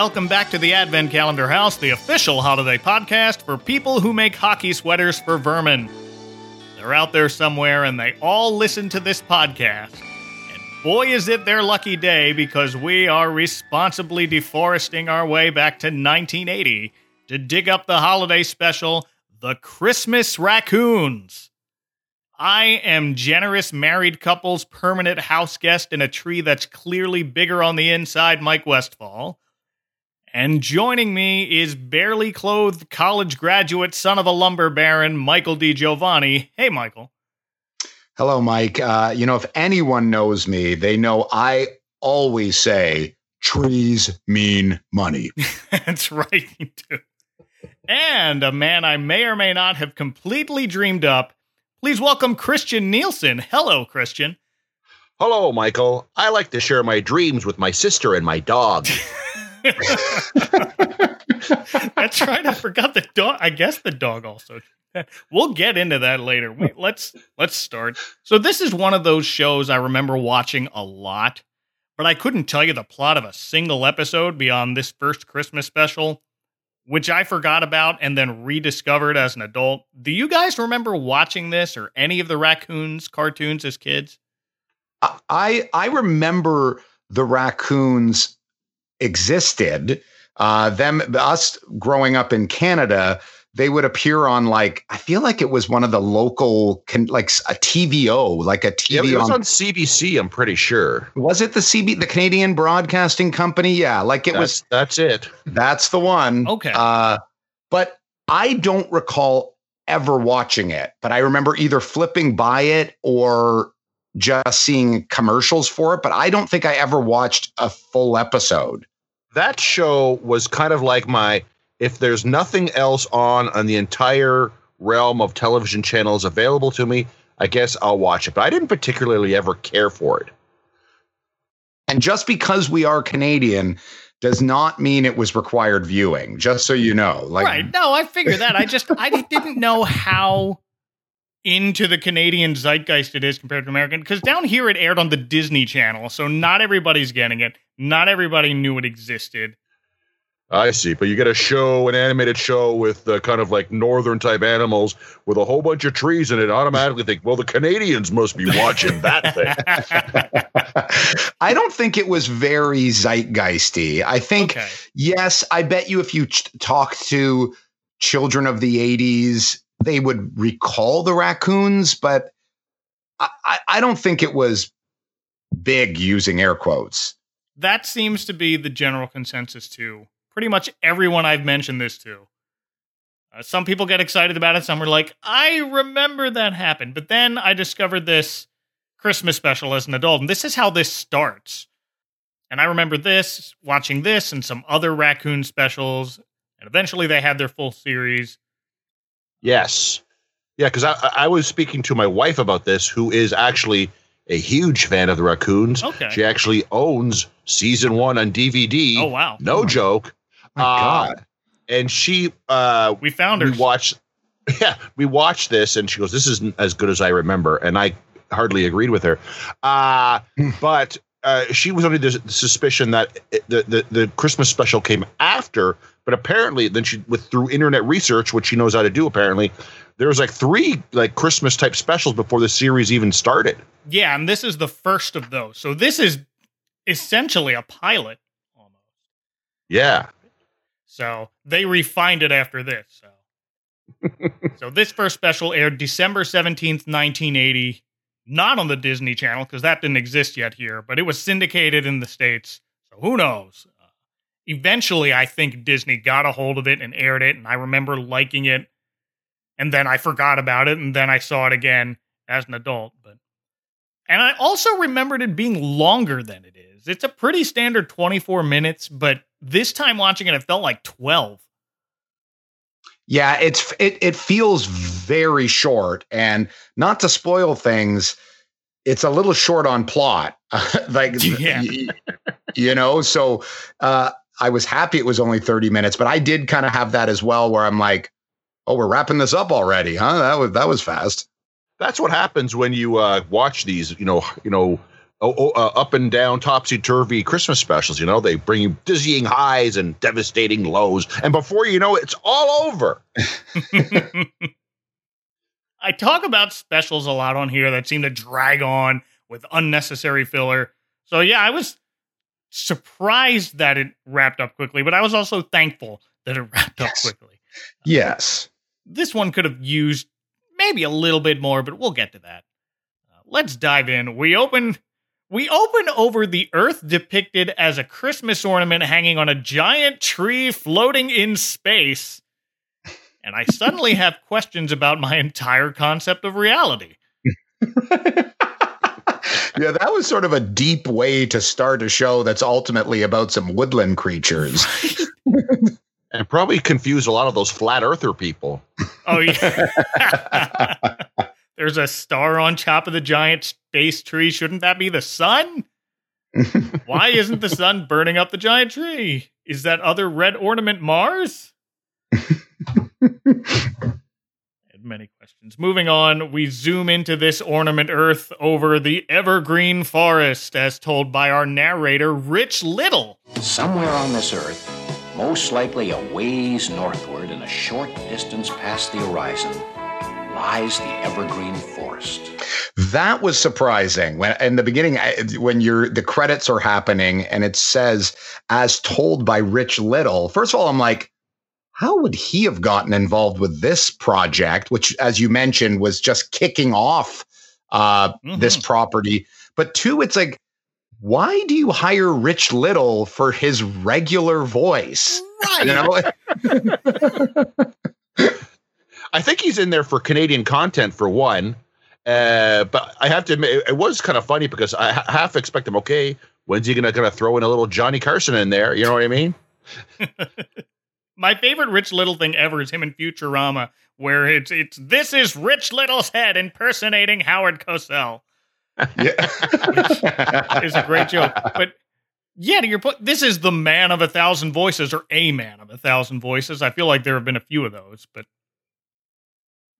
Welcome back to the Advent Calendar House, the official holiday podcast for people who make hockey sweaters for vermin. They're out there somewhere and they all listen to this podcast. And boy, is it their lucky day because we are responsibly deforesting our way back to 1980 to dig up the holiday special, The Christmas Raccoons. I am generous married couple's permanent house guest in a tree that's clearly bigger on the inside, Mike Westfall. And joining me is barely clothed college graduate, son of a lumber baron, Michael D. Giovanni. Hey, Michael. Hello, Mike. Uh, you know, if anyone knows me, they know I always say trees mean money. That's right, you do. And a man I may or may not have completely dreamed up. Please welcome Christian Nielsen. Hello, Christian. Hello, Michael. I like to share my dreams with my sister and my dog. That's right. I forgot the dog. I guess the dog also. We'll get into that later. Let's let's start. So this is one of those shows I remember watching a lot, but I couldn't tell you the plot of a single episode beyond this first Christmas special, which I forgot about and then rediscovered as an adult. Do you guys remember watching this or any of the raccoons cartoons as kids? I I remember the raccoons existed. Uh, them us growing up in Canada, they would appear on like I feel like it was one of the local like a TVO, like a TV. Yeah, it was on, on CBC. I'm pretty sure. Was it the CB, the Canadian Broadcasting Company? Yeah, like it that's, was. That's it. That's the one. Okay. Uh, but I don't recall ever watching it, but I remember either flipping by it or just seeing commercials for it. But I don't think I ever watched a full episode that show was kind of like my if there's nothing else on on the entire realm of television channels available to me, I guess I'll watch it. But I didn't particularly ever care for it. And just because we are Canadian does not mean it was required viewing, just so you know. Like Right. No, I figured that. I just I didn't know how into the Canadian zeitgeist it is compared to American. Because down here it aired on the Disney Channel, so not everybody's getting it. Not everybody knew it existed. I see, but you get a show, an animated show with uh, kind of like northern type animals with a whole bunch of trees in it. Automatically think, well, the Canadians must be watching that thing. I don't think it was very zeitgeisty. I think, okay. yes, I bet you if you ch- talk to children of the 80s, they would recall the raccoons, but I, I don't think it was big using air quotes. That seems to be the general consensus too. Pretty much everyone I've mentioned this to. Uh, some people get excited about it. Some are like, I remember that happened. But then I discovered this Christmas special as an adult, and this is how this starts. And I remember this, watching this, and some other raccoon specials. And eventually they had their full series. Yes. Yeah, because I, I was speaking to my wife about this, who is actually a huge fan of the raccoons. Okay. She actually owns season one on DVD. Oh wow. No joke. My uh, God. And she uh we found her. We watched yeah, we watched this and she goes, This isn't as good as I remember. And I hardly agreed with her. Uh but uh, she was under the suspicion that the, the, the Christmas special came after, but apparently then she with through internet research, which she knows how to do apparently, there was like three like Christmas type specials before the series even started. Yeah, and this is the first of those. So this is essentially a pilot almost. Yeah. So they refined it after this. So, so this first special aired December 17th, 1980, not on the Disney Channel because that didn't exist yet here, but it was syndicated in the States. So who knows? Eventually, I think Disney got a hold of it and aired it, and I remember liking it. And then I forgot about it, and then I saw it again as an adult. But and I also remembered it being longer than it is. It's a pretty standard 24 minutes, but this time watching it, it felt like 12. Yeah, it's it it feels very short, and not to spoil things, it's a little short on plot. like, yeah. you, you know, so uh, I was happy it was only 30 minutes, but I did kind of have that as well, where I'm like, oh, we're wrapping this up already, huh? That was that was fast that's what happens when you uh, watch these, you know, you know, oh, oh, uh, up and down, topsy turvy Christmas specials. You know, they bring you dizzying highs and devastating lows, and before you know it, it's all over. I talk about specials a lot on here that seem to drag on with unnecessary filler. So yeah, I was surprised that it wrapped up quickly, but I was also thankful that it wrapped yes. up quickly. Yes. Uh, this one could have used maybe a little bit more, but we'll get to that. Uh, let's dive in. We open we open over the earth depicted as a Christmas ornament hanging on a giant tree floating in space. And I suddenly have questions about my entire concept of reality. yeah, that was sort of a deep way to start a show that's ultimately about some woodland creatures. and probably confuse a lot of those flat earther people. Oh yeah. There's a star on top of the giant space tree. Shouldn't that be the sun? Why isn't the sun burning up the giant tree? Is that other red ornament Mars? many questions. Moving on, we zoom into this ornament Earth over the evergreen forest, as told by our narrator, Rich Little. Somewhere on this Earth, most likely a ways northward and a short distance past the horizon, lies the evergreen forest. That was surprising. When in the beginning, when you're the credits are happening and it says as told by Rich Little. First of all, I'm like how would he have gotten involved with this project, which, as you mentioned, was just kicking off uh, mm-hmm. this property? But two, it's like, why do you hire Rich Little for his regular voice? Right. You know? I think he's in there for Canadian content for one. Uh, but I have to admit, it was kind of funny because I half expect him. Okay, when's he gonna gonna throw in a little Johnny Carson in there? You know what I mean? My favorite Rich Little thing ever is him in Futurama, where it's it's this is Rich Little's head impersonating Howard Cosell. Yeah, is a great joke. But yeah, to your point, this is the man of a thousand voices, or a man of a thousand voices. I feel like there have been a few of those, but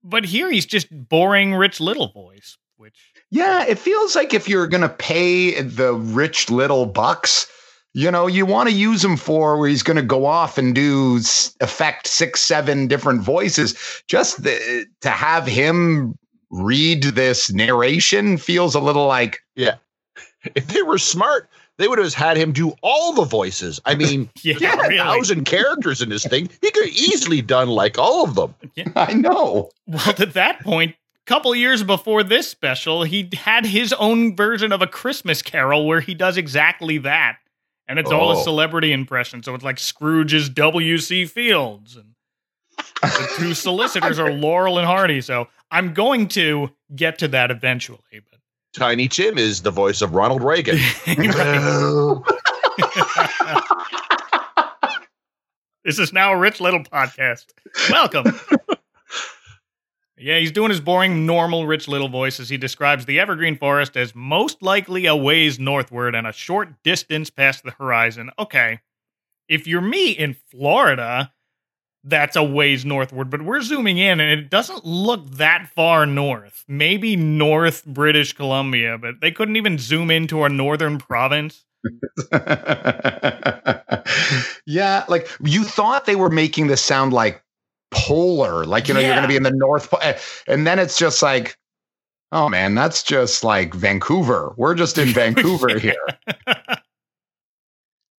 but here he's just boring Rich Little voice, which yeah, it feels like if you're gonna pay the Rich Little bucks you know, you want to use him for where he's going to go off and do affect six, seven different voices. Just the, to have him read this narration feels a little like, yeah. If they were smart, they would have had him do all the voices. I mean, yeah, yeah really. thousand characters in this thing. He could easily done like all of them. Yeah. I know. Well, at that point, couple years before this special, he had his own version of a Christmas Carol where he does exactly that and it's oh. all a oh. celebrity impression. So it's like Scrooge's W.C. Fields, and the two solicitors are Laurel and Hardy. So I'm going to get to that eventually. But Tiny Tim is the voice of Ronald Reagan. this is now a Rich Little podcast. Welcome. Yeah, he's doing his boring, normal Rich Little voice as he describes the evergreen forest as most likely a ways northward and a short distance past the horizon. Okay, if you're me in Florida, that's a ways northward, but we're zooming in and it doesn't look that far north. Maybe North British Columbia, but they couldn't even zoom into a northern province. yeah, like you thought they were making this sound like polar, like you know, yeah. you're going to be in the North Pole, eh, and then it's just like, oh man, that's just like Vancouver. We're just in Vancouver here.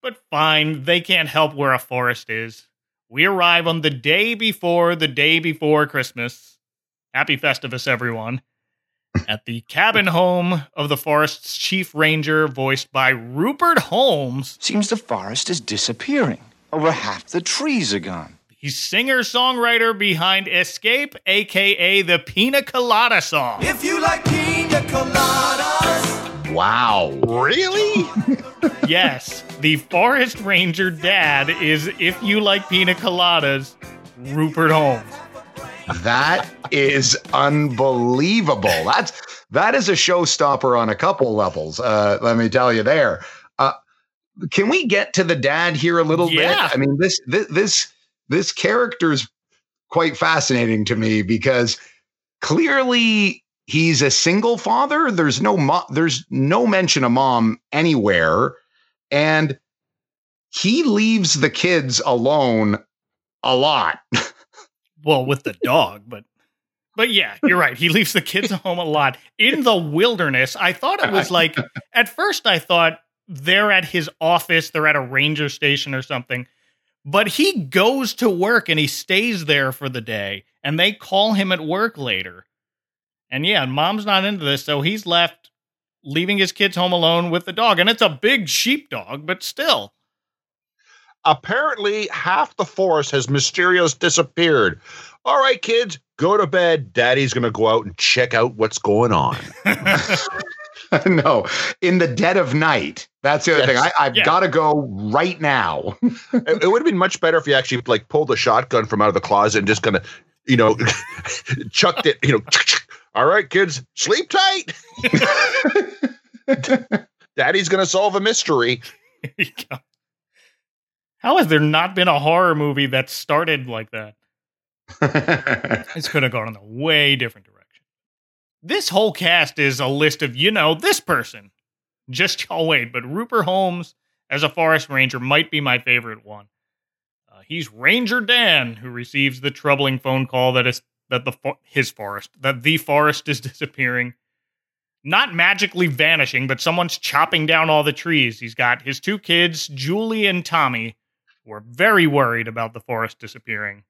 but fine, they can't help where a forest is. We arrive on the day before the day before Christmas. Happy Festivus, everyone. At the cabin home of the forest's chief ranger, voiced by Rupert Holmes. Seems the forest is disappearing. Over half the trees are gone. He's singer songwriter behind Escape, aka the Pina Colada song. If you like pina coladas. Wow. Really? yes. The Forest Ranger dad is If You Like Pina Coladas, Rupert Holmes. That is unbelievable. That's that is a showstopper on a couple levels. Uh, let me tell you there. Uh, can we get to the dad here a little yeah. bit? I mean, this this, this this character is quite fascinating to me because clearly he's a single father. There's no mo- there's no mention of mom anywhere, and he leaves the kids alone a lot. well, with the dog, but but yeah, you're right. He leaves the kids home a lot in the wilderness. I thought it was like at first I thought they're at his office, they're at a ranger station or something. But he goes to work and he stays there for the day and they call him at work later. And yeah, mom's not into this, so he's left leaving his kids home alone with the dog. And it's a big sheepdog, but still. Apparently, half the forest has mysterious disappeared. All right, kids, go to bed. Daddy's going to go out and check out what's going on. no, in the dead of night. That's the other yes. thing. I, have yeah. got to go right now. it, it would have been much better if you actually like pulled the shotgun from out of the closet and just kind of, you know, chucked it. You know, all right, kids, sleep tight. Daddy's going to solve a mystery. How has there not been a horror movie that started like that? this could have gone in a way different direction. This whole cast is a list of, you know, this person. Just y'all wait, but Rupert Holmes as a forest ranger might be my favorite one. Uh, he's Ranger Dan, who receives the troubling phone call that is that the his forest that the forest is disappearing, not magically vanishing, but someone's chopping down all the trees. He's got his two kids, Julie and Tommy, who are very worried about the forest disappearing,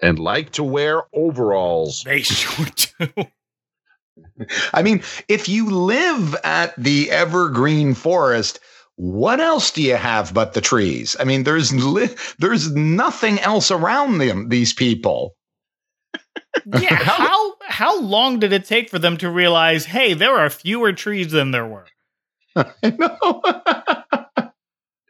and like to wear overalls. They sure do. I mean, if you live at the evergreen forest, what else do you have but the trees? I mean, there's li- there's nothing else around them. These people. yeah. How how long did it take for them to realize, hey, there are fewer trees than there were? I know.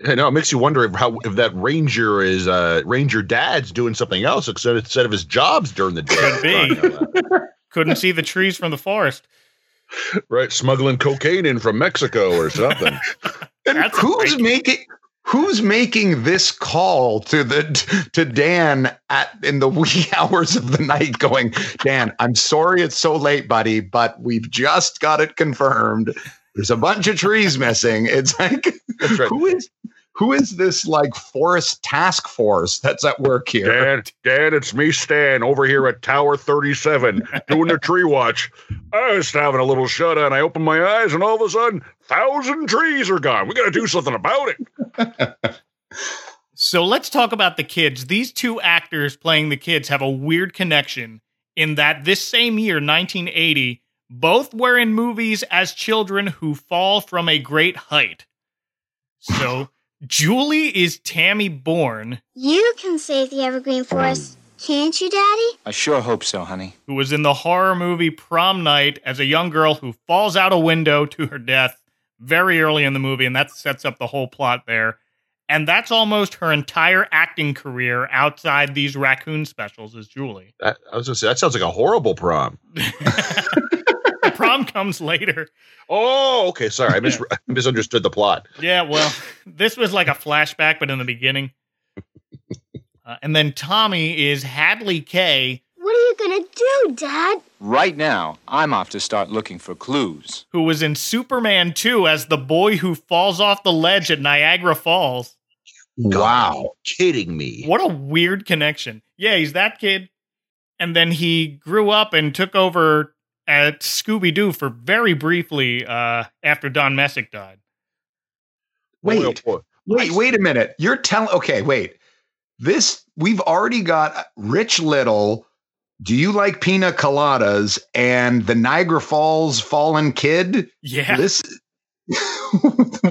I know it makes you wonder if how if that ranger is uh ranger dad's doing something else instead instead of his jobs during the day. Could be couldn't see the trees from the forest. Right, smuggling cocaine in from Mexico or something. and That's who's making who's making this call to the to Dan at in the wee hours of the night going, Dan, I'm sorry it's so late, buddy, but we've just got it confirmed. There's a bunch of trees missing. It's like right. who is who is this like forest task force that's at work here? Dan, Dan, it's me, Stan, over here at Tower 37 doing the tree watch. I was having a little shut and I opened my eyes, and all of a sudden, thousand trees are gone. We got to do something about it. so let's talk about the kids. These two actors playing the kids have a weird connection in that this same year, 1980, both were in movies as children who fall from a great height. So Julie is Tammy Bourne. You can save the Evergreen Forest, can't you, Daddy? I sure hope so, honey. Who was in the horror movie Prom Night as a young girl who falls out a window to her death very early in the movie, and that sets up the whole plot there. And that's almost her entire acting career outside these raccoon specials as Julie. That, I was gonna say that sounds like a horrible prom. prom comes later. Oh, okay. Sorry, I, mis- I misunderstood the plot. Yeah, well, this was like a flashback, but in the beginning. Uh, and then Tommy is Hadley Kay. What are you gonna do, Dad? Right now, I'm off to start looking for clues. Who was in Superman 2 as the boy who falls off the ledge at Niagara Falls. Wow. kidding me. What a weird connection. Yeah, he's that kid. And then he grew up and took over at Scooby Doo for very briefly uh, after Don Messick died. Wait, wait, wait a minute. You're telling? Okay, wait. This we've already got Rich Little. Do you like pina coladas and the Niagara Falls Fallen Kid? Yeah. This.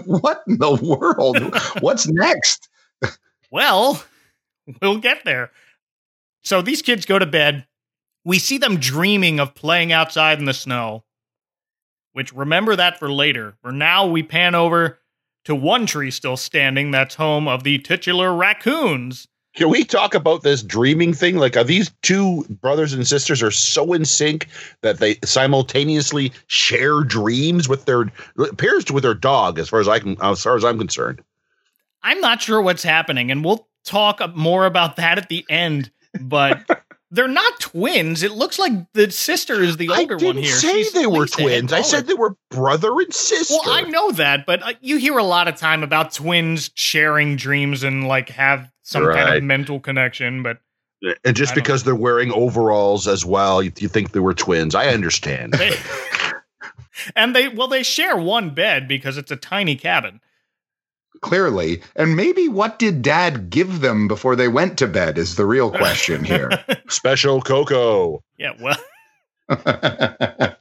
what in the world? What's next? well, we'll get there. So these kids go to bed we see them dreaming of playing outside in the snow. Which remember that for later. For now, we pan over to one tree still standing that's home of the titular raccoons. Can we talk about this dreaming thing? Like, are these two brothers and sisters are so in sync that they simultaneously share dreams with their appears with their dog? As far as I can, as far as I'm concerned, I'm not sure what's happening, and we'll talk more about that at the end. But They're not twins. It looks like the sister is the older one here. I Say She's they were twins. I said they were brother and sister. Well, I know that, but uh, you hear a lot of time about twins sharing dreams and like have some right. kind of mental connection. But and just because they're wearing overalls as well, you, you, think they were twins. I understand. They, and they well, they share one bed because it's a tiny cabin clearly. And maybe what did dad give them before they went to bed is the real question here. Special cocoa. Yeah, well.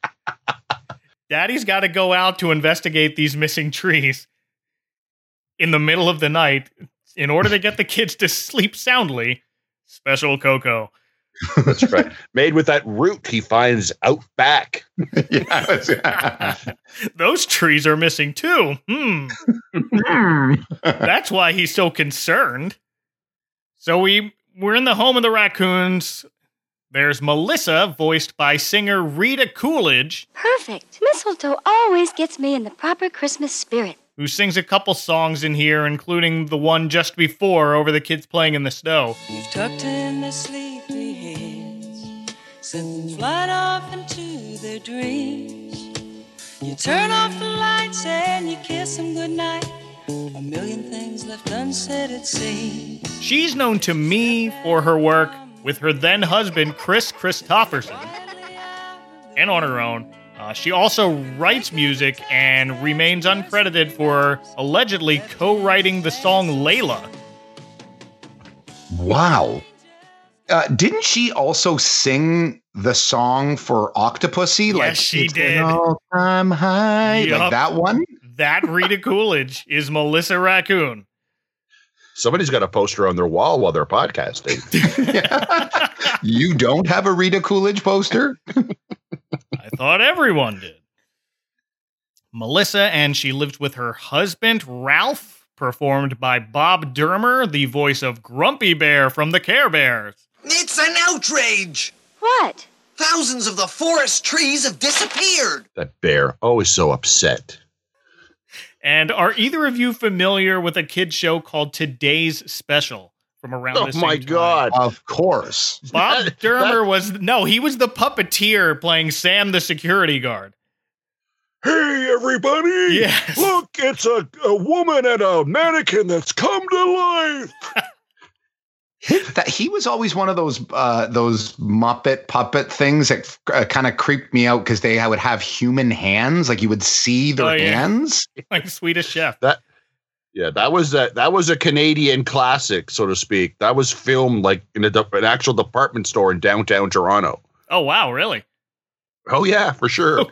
Daddy's got to go out to investigate these missing trees in the middle of the night in order to get the kids to sleep soundly. Special cocoa. That's right. Made with that root he finds out back. Those trees are missing too. Hmm. That's why he's so concerned. So we we're in the home of the raccoons. There's Melissa, voiced by singer Rita Coolidge. Perfect. Mistletoe always gets me in the proper Christmas spirit. Who sings a couple songs in here, including the one just before over the kids playing in the snow. You've tucked in the sleepy heads, sent flying off into their dreams. You turn off the lights and you kiss them goodnight. A million things left unsaid, it seems. She's known to me for her work with her then husband, Kris Kristofferson, and on her own. Uh, she also writes music and remains uncredited for allegedly co writing the song Layla. Wow. Uh, didn't she also sing the song for Octopussy? Yes, like she did. All-time high, yep. like that one. That Rita Coolidge is Melissa Raccoon. Somebody's got a poster on their wall while they're podcasting. you don't have a Rita Coolidge poster? I thought everyone did. Melissa and she lived with her husband, Ralph, performed by Bob Dermer, the voice of Grumpy Bear from the Care Bears. It's an outrage! What? Thousands of the forest trees have disappeared! That bear, always so upset. And are either of you familiar with a kid show called Today's Special from around this. oh my time? god of course bob that, dermer that, was no he was the puppeteer playing sam the security guard hey everybody yes. look it's a, a woman and a mannequin that's come to life that he was always one of those uh, those Muppet puppet things that uh, kind of creeped me out because they I would have human hands, like you would see their oh, yeah. hands, like Swedish Chef. That yeah, that was a that was a Canadian classic, so to speak. That was filmed like in a, an actual department store in downtown Toronto. Oh wow, really? Oh yeah, for sure. Oh.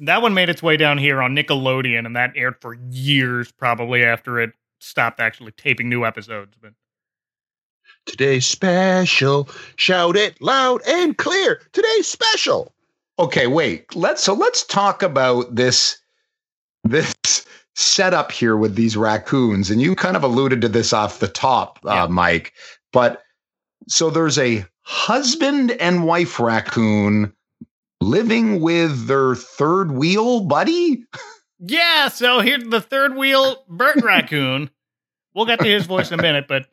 That one made its way down here on Nickelodeon, and that aired for years, probably after it stopped actually taping new episodes. But Today's special. Shout it loud and clear. Today's special. Okay, wait. Let's so let's talk about this this setup here with these raccoons, and you kind of alluded to this off the top, uh. Mike. But so there's a husband and wife raccoon living with their third wheel buddy. Yeah, so here's the third wheel Bert raccoon. we'll get to his voice in a minute, but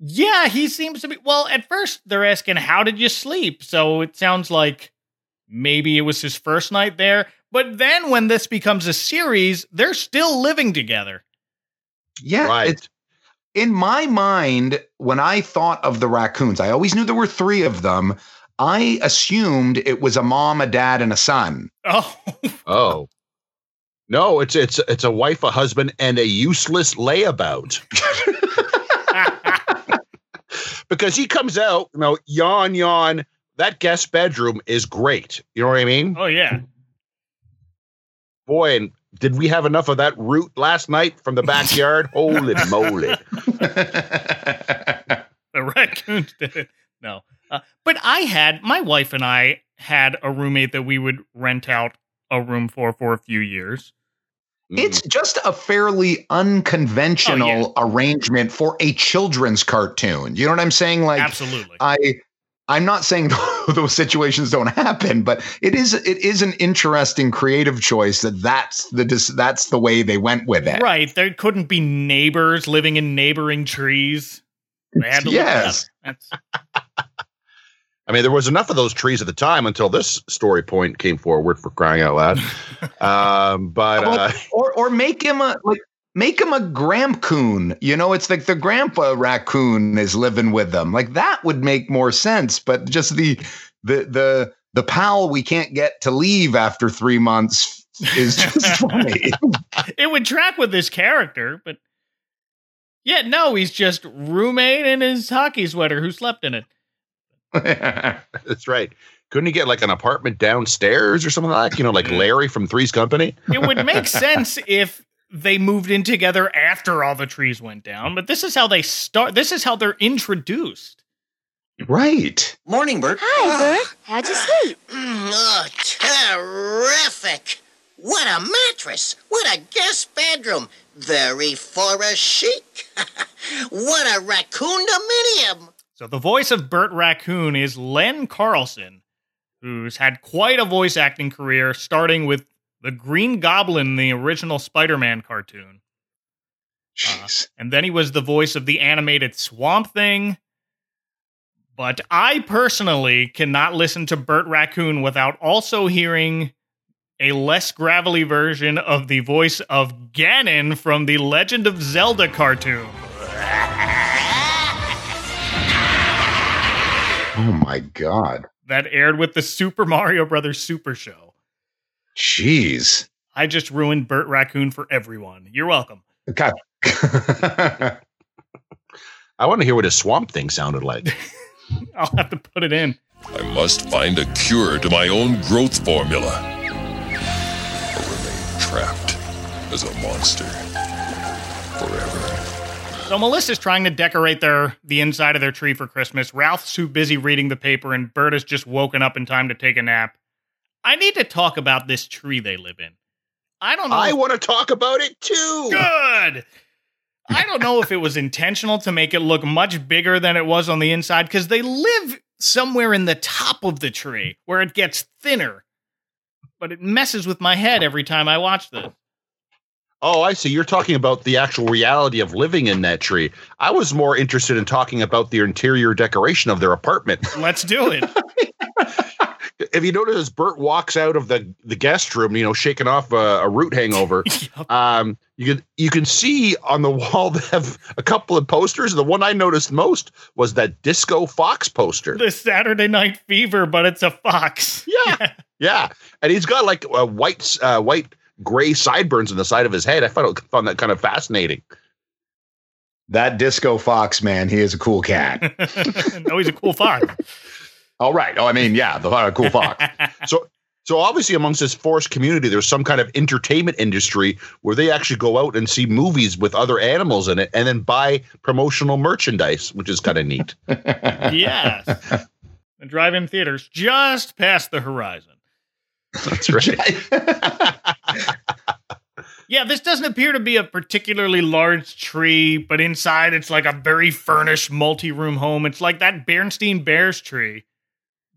yeah, he seems to be. Well, at first they're asking, How did you sleep? So it sounds like maybe it was his first night there. But then when this becomes a series, they're still living together. Yeah. Right. in my mind, when I thought of the raccoons, I always knew there were three of them. I assumed it was a mom, a dad, and a son. Oh. oh. No, it's it's it's a wife, a husband, and a useless layabout. because he comes out, you know, yawn, yawn. That guest bedroom is great. You know what I mean? Oh yeah. Boy, and did we have enough of that root last night from the backyard? Holy moly! the raccoons did it. No, uh, but I had my wife and I had a roommate that we would rent out a room for for a few years. Mm-hmm. It's just a fairly unconventional oh, yeah. arrangement for a children's cartoon. You know what I'm saying? Like Absolutely. I I'm not saying those situations don't happen, but it is it is an interesting creative choice that that's the that's the way they went with it. Right. There couldn't be neighbors living in neighboring trees. yes. I mean, there was enough of those trees at the time until this story point came forward for crying out loud. um, but uh, or or make him a like make him a gramcoon. You know, it's like the grandpa raccoon is living with them. Like that would make more sense. But just the the the the pal we can't get to leave after three months is just funny. it would track with this character, but yeah, no, he's just roommate in his hockey sweater who slept in it. That's right. Couldn't he get like an apartment downstairs or something like that? You know, like Larry from Three's Company? It would make sense if they moved in together after all the trees went down, but this is how they start. This is how they're introduced. Right. Morning, Bert. Hi, Bert. How'd you sleep? Mm, oh, terrific. What a mattress. What a guest bedroom. Very forest chic. what a raccoon dominium. So the voice of Bert Raccoon is Len Carlson, who's had quite a voice acting career, starting with the Green Goblin, in the original Spider-Man cartoon. Uh, and then he was the voice of the animated Swamp Thing. But I personally cannot listen to Bert Raccoon without also hearing a less gravelly version of the voice of Ganon from the Legend of Zelda cartoon. My god. That aired with the Super Mario Brothers Super Show. Jeez. I just ruined Bert Raccoon for everyone. You're welcome. Okay. I want to hear what a swamp thing sounded like. I'll have to put it in. I must find a cure to my own growth formula. Or remain trapped as a monster forever. So Melissa's trying to decorate their the inside of their tree for Christmas. Ralph's too busy reading the paper, and Bert has just woken up in time to take a nap. I need to talk about this tree they live in. I don't know. I want to talk about it too. Good. I don't know if it was intentional to make it look much bigger than it was on the inside because they live somewhere in the top of the tree where it gets thinner. But it messes with my head every time I watch this. Oh, I see. You're talking about the actual reality of living in that tree. I was more interested in talking about the interior decoration of their apartment. Let's do it. if you notice, as Bert walks out of the, the guest room, you know, shaking off a, a root hangover, yep. um, you can you can see on the wall they have a couple of posters. The one I noticed most was that Disco Fox poster. The Saturday Night Fever, but it's a fox. Yeah, yeah, and he's got like a white uh, white gray sideburns on the side of his head. I found, found that kind of fascinating. That disco fox man, he is a cool cat. no, he's a cool fox. All right. Oh, I mean, yeah, the uh, cool fox. so, so obviously, amongst this forest community, there's some kind of entertainment industry where they actually go out and see movies with other animals in it, and then buy promotional merchandise, which is kind of neat. yes, the drive-in theaters just past the horizon. That's right. yeah, this doesn't appear to be a particularly large tree, but inside it's like a very furnished multi-room home. It's like that Bernstein Bears tree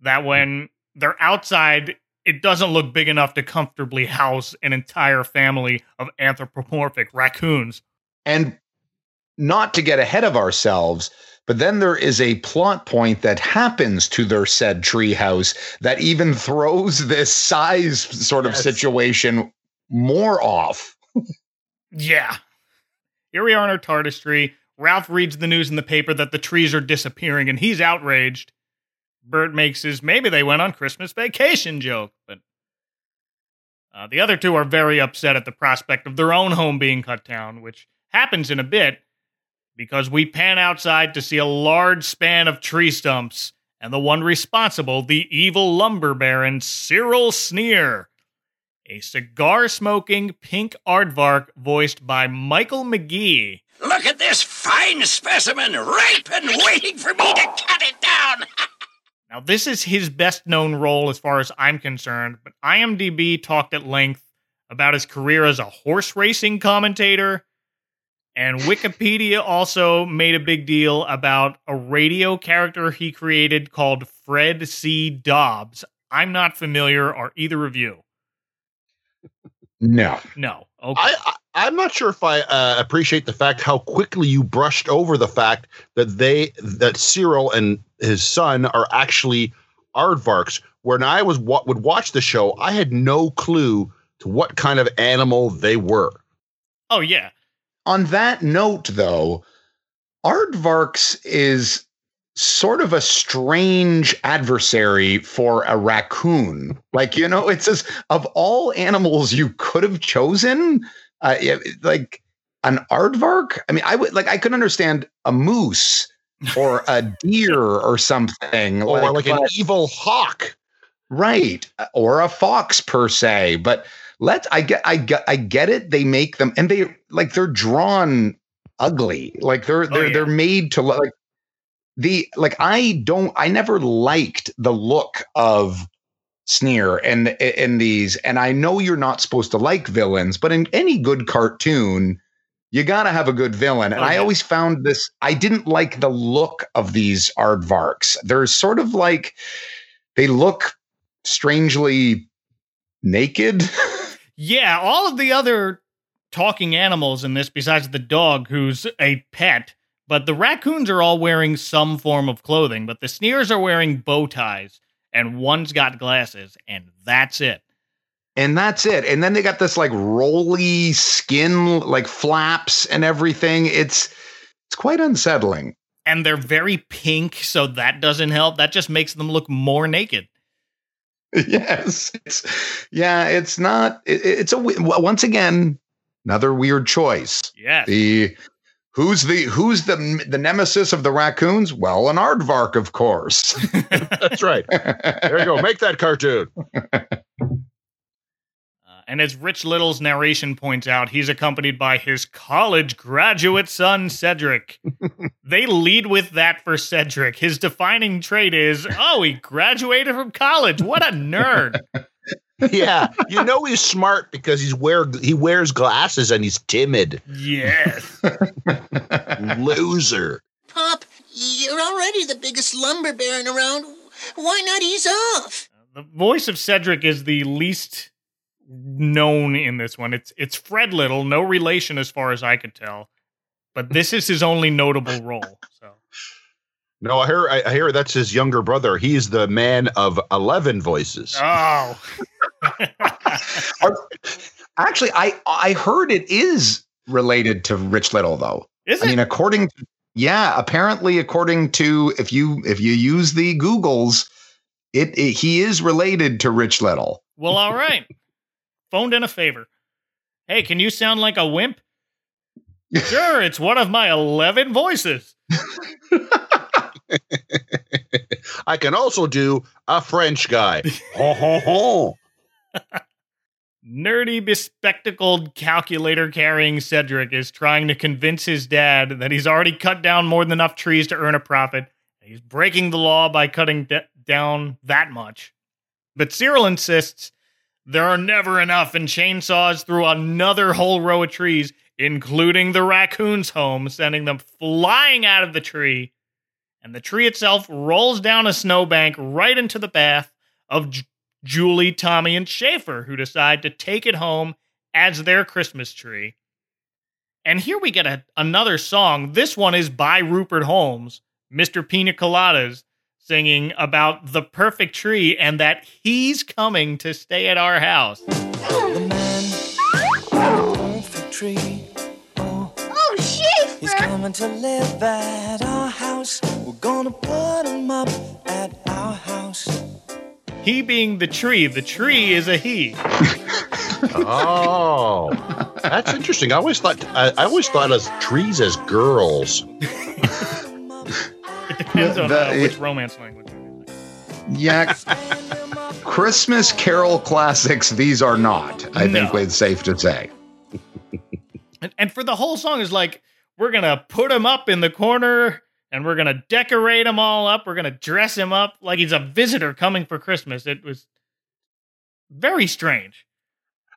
that when they're outside, it doesn't look big enough to comfortably house an entire family of anthropomorphic raccoons. And not to get ahead of ourselves, but then there is a plot point that happens to their said treehouse that even throws this size sort of yes. situation more off. yeah. Here we are in our TARDIS tree. Ralph reads the news in the paper that the trees are disappearing and he's outraged. Bert makes his maybe they went on Christmas vacation joke, but uh, the other two are very upset at the prospect of their own home being cut down, which happens in a bit because we pan outside to see a large span of tree stumps and the one responsible, the evil lumber baron Cyril Sneer, a cigar smoking pink aardvark voiced by Michael Magee. Look at this fine specimen, ripe and waiting for me to cut it down. now, this is his best known role as far as I'm concerned, but IMDb talked at length about his career as a horse racing commentator and Wikipedia also made a big deal about a radio character he created called Fred C. Dobbs. I'm not familiar, are either of you? No. No. Okay. I, I, am not sure if I uh, appreciate the fact how quickly you brushed over the fact that they that Cyril and his son are actually aardvarks. When I was what would watch the show, I had no clue to what kind of animal they were. Oh yeah. On that note, though, aardvarks is sort of a strange adversary for a raccoon. Like, you know, it's as of all animals you could have chosen, uh, like an aardvark. I mean, I would like, I could understand a moose or a deer or something, or like, like an evil hawk. Right. Or a fox per se. But let's, I get, I get, I get it. They make them and they like, they're drawn ugly. Like they're, oh, they're, oh, yeah. they're made to look like the like I don't I never liked the look of Sneer and in these and I know you're not supposed to like villains but in any good cartoon you got to have a good villain and okay. I always found this I didn't like the look of these aardvarks they're sort of like they look strangely naked yeah all of the other talking animals in this besides the dog who's a pet but the raccoons are all wearing some form of clothing, but the sneers are wearing bow ties, and one's got glasses, and that's it. And that's it. And then they got this like roly skin, like flaps and everything. It's it's quite unsettling. And they're very pink, so that doesn't help. That just makes them look more naked. Yes, it's yeah. It's not. It, it's a once again another weird choice. Yeah. The Who's the who's the the nemesis of the raccoons? Well, an aardvark, of course. That's right. There you go. Make that cartoon. And as Rich Little's narration points out, he's accompanied by his college graduate son, Cedric. they lead with that for Cedric. His defining trait is, oh, he graduated from college. What a nerd yeah, you know he's smart because he's wear he wears glasses and he's timid. Yes, loser. Pop, you're already the biggest lumber baron around. Why not ease off? The voice of Cedric is the least known in this one. It's it's Fred Little, no relation as far as I could tell, but this is his only notable role. So. No, I hear I hear that's his younger brother. He's the man of eleven voices. Oh. Actually, I I heard it is related to Rich Little though. Is it? I mean, according to yeah, apparently according to if you if you use the Googles, it, it he is related to Rich Little. Well, all right. Phoned in a favor. Hey, can you sound like a wimp? sure, it's one of my 11 voices. I can also do a French guy. ho, ho, ho. Nerdy, bespectacled calculator carrying Cedric is trying to convince his dad that he's already cut down more than enough trees to earn a profit. He's breaking the law by cutting de- down that much. But Cyril insists there are never enough and chainsaws through another whole row of trees, including the raccoon's home, sending them flying out of the tree. And the tree itself rolls down a snowbank right into the path of J- Julie, Tommy, and Schaeffer, who decide to take it home as their Christmas tree. And here we get a, another song. This one is by Rupert Holmes, Mr. Pina Coladas, singing about the perfect tree and that he's coming to stay at our house. The man, perfect tree. Oh, oh Schaeffer! He's coming to live at our house. We're gonna put him up at our house. He being the tree. The tree is a he. oh, that's interesting. I always thought I, I always thought of trees as girls. it depends on uh, which romance language. Yeah. Christmas Carol classics, these are not, I no. think it's safe to say. and, and for the whole song is like, we're going to put him up in the corner and we're gonna decorate him all up. We're gonna dress him up like he's a visitor coming for Christmas. It was very strange.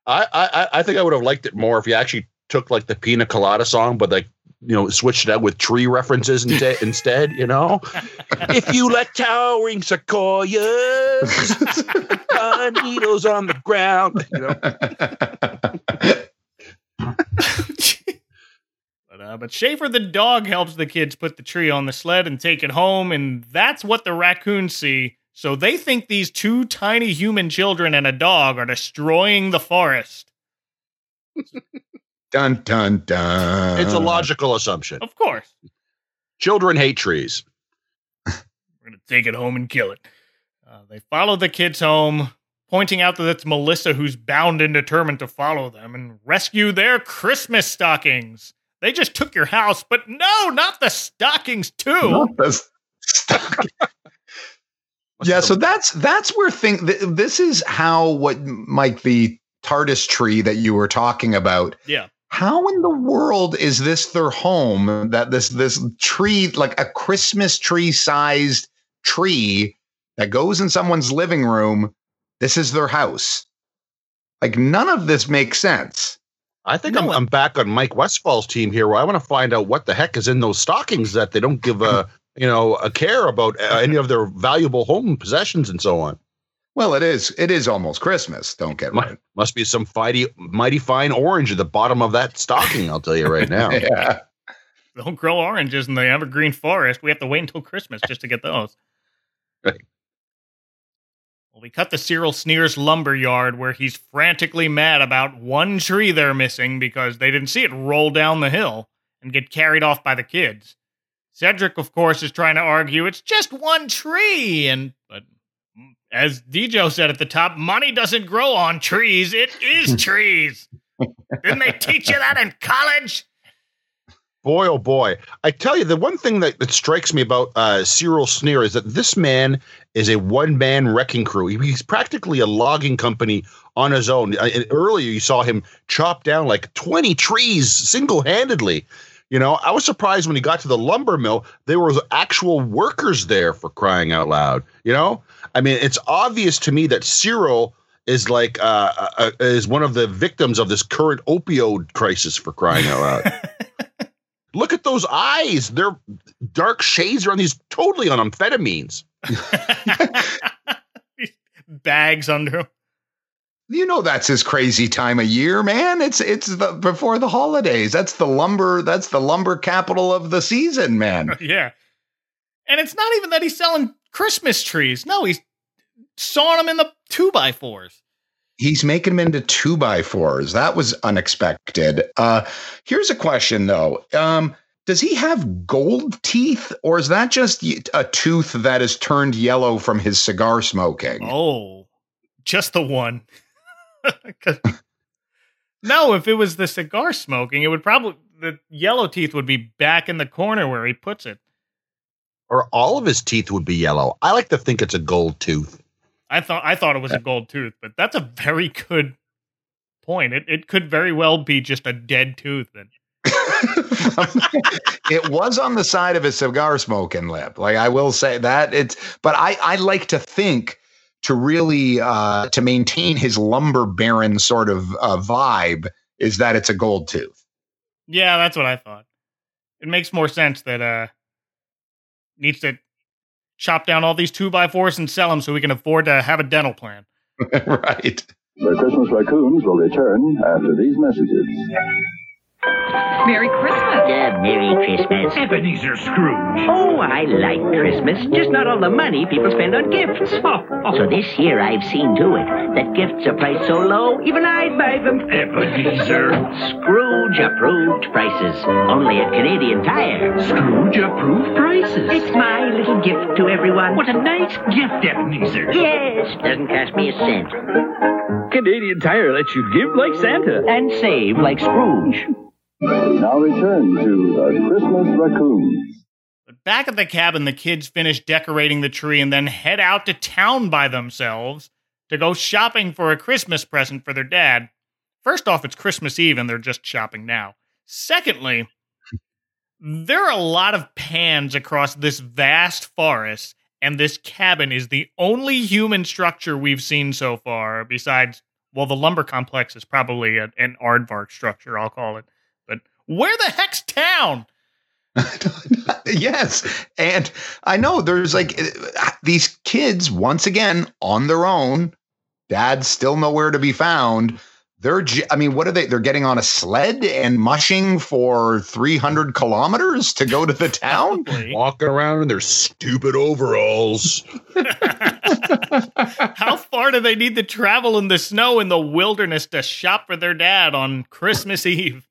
I I, I think I would have liked it more if you actually took like the Pina Colada song, but like you know switched it out with tree references instead. instead, you know, if you let towering sequoias, needles on the ground, you know. Uh, but Schaeffer the dog helps the kids put the tree on the sled and take it home, and that's what the raccoons see. So they think these two tiny human children and a dog are destroying the forest. Dun dun dun. It's a logical assumption. Of course. Children hate trees. We're going to take it home and kill it. Uh, they follow the kids home, pointing out that it's Melissa who's bound and determined to follow them and rescue their Christmas stockings. They just took your house, but no, not the stockings too. Not the stockings. yeah, so that's that's where thing. Th- this is how what Mike the TARDIS tree that you were talking about. Yeah. How in the world is this their home? That this this tree, like a Christmas tree sized tree that goes in someone's living room, this is their house. Like none of this makes sense. I think no I'm, I'm, back on Mike Westfall's team here, where I want to find out what the heck is in those stockings that they don't give a you know a care about uh, any of their valuable home possessions and so on. Well, it is. It is almost Christmas. Don't get right. Must be some mighty, mighty fine orange at the bottom of that stocking. I'll tell you right now. yeah. Don't grow oranges in the evergreen forest. We have to wait until Christmas just to get those. Right. Well, we cut the Cyril Sneers lumber yard where he's frantically mad about one tree they're missing because they didn't see it roll down the hill and get carried off by the kids. Cedric, of course, is trying to argue it's just one tree, and but as Djo said at the top, money doesn't grow on trees; it is trees. Didn't they teach you that in college? Boy, oh boy! I tell you, the one thing that, that strikes me about uh, Cyril Sneer is that this man is a one man wrecking crew. He's practically a logging company on his own. Uh, earlier, you saw him chop down like 20 trees single handedly. You know, I was surprised when he got to the lumber mill, there was actual workers there for crying out loud. You know, I mean, it's obvious to me that Cyril is like uh, uh, uh is one of the victims of this current opioid crisis for crying out loud. Look at those eyes; they're dark shades around these totally on amphetamines. Bags under him. You know that's his crazy time of year, man. It's it's the before the holidays. That's the lumber. That's the lumber capital of the season, man. yeah, and it's not even that he's selling Christmas trees. No, he's sawing them in the two by fours. He's making them into two by fours. That was unexpected. Uh, here's a question though. Um, does he have gold teeth, or is that just a tooth that is turned yellow from his cigar smoking? Oh, just the one. no, if it was the cigar smoking, it would probably the yellow teeth would be back in the corner where he puts it. Or all of his teeth would be yellow. I like to think it's a gold tooth. I thought I thought it was a gold tooth, but that's a very good point. It it could very well be just a dead tooth then. it was on the side of a cigar smoking lip. Like I will say that it's but I I like to think to really uh, to maintain his lumber baron sort of uh, vibe is that it's a gold tooth. Yeah, that's what I thought. It makes more sense that uh needs to chop down all these two by fours and sell them so we can afford to have a dental plan. right. The Christmas raccoons will return after these messages. Merry Christmas. Uh, Merry Christmas. Ebenezer Scrooge. Oh, I like Christmas, just not all the money people spend on gifts. Oh, oh. So this year I've seen to it that gifts are priced so low, even I'd buy them. Ebenezer. Scrooge approved prices. Only at Canadian Tire. Scrooge approved prices. It's my little gift to everyone. What a nice gift, Ebenezer. Yes, doesn't cost me a cent. Canadian Tire lets you give like Santa. And save like Scrooge. Now return to the Christmas Raccoons. But back at the cabin, the kids finish decorating the tree and then head out to town by themselves to go shopping for a Christmas present for their dad. First off, it's Christmas Eve and they're just shopping now. Secondly, there are a lot of pans across this vast forest, and this cabin is the only human structure we've seen so far, besides, well, the lumber complex is probably a, an aardvark structure, I'll call it. Where the heck's town? yes. And I know there's like these kids, once again, on their own. Dad's still nowhere to be found. They're, I mean, what are they? They're getting on a sled and mushing for 300 kilometers to go to the town? Walking around in their stupid overalls. How far do they need to travel in the snow in the wilderness to shop for their dad on Christmas Eve?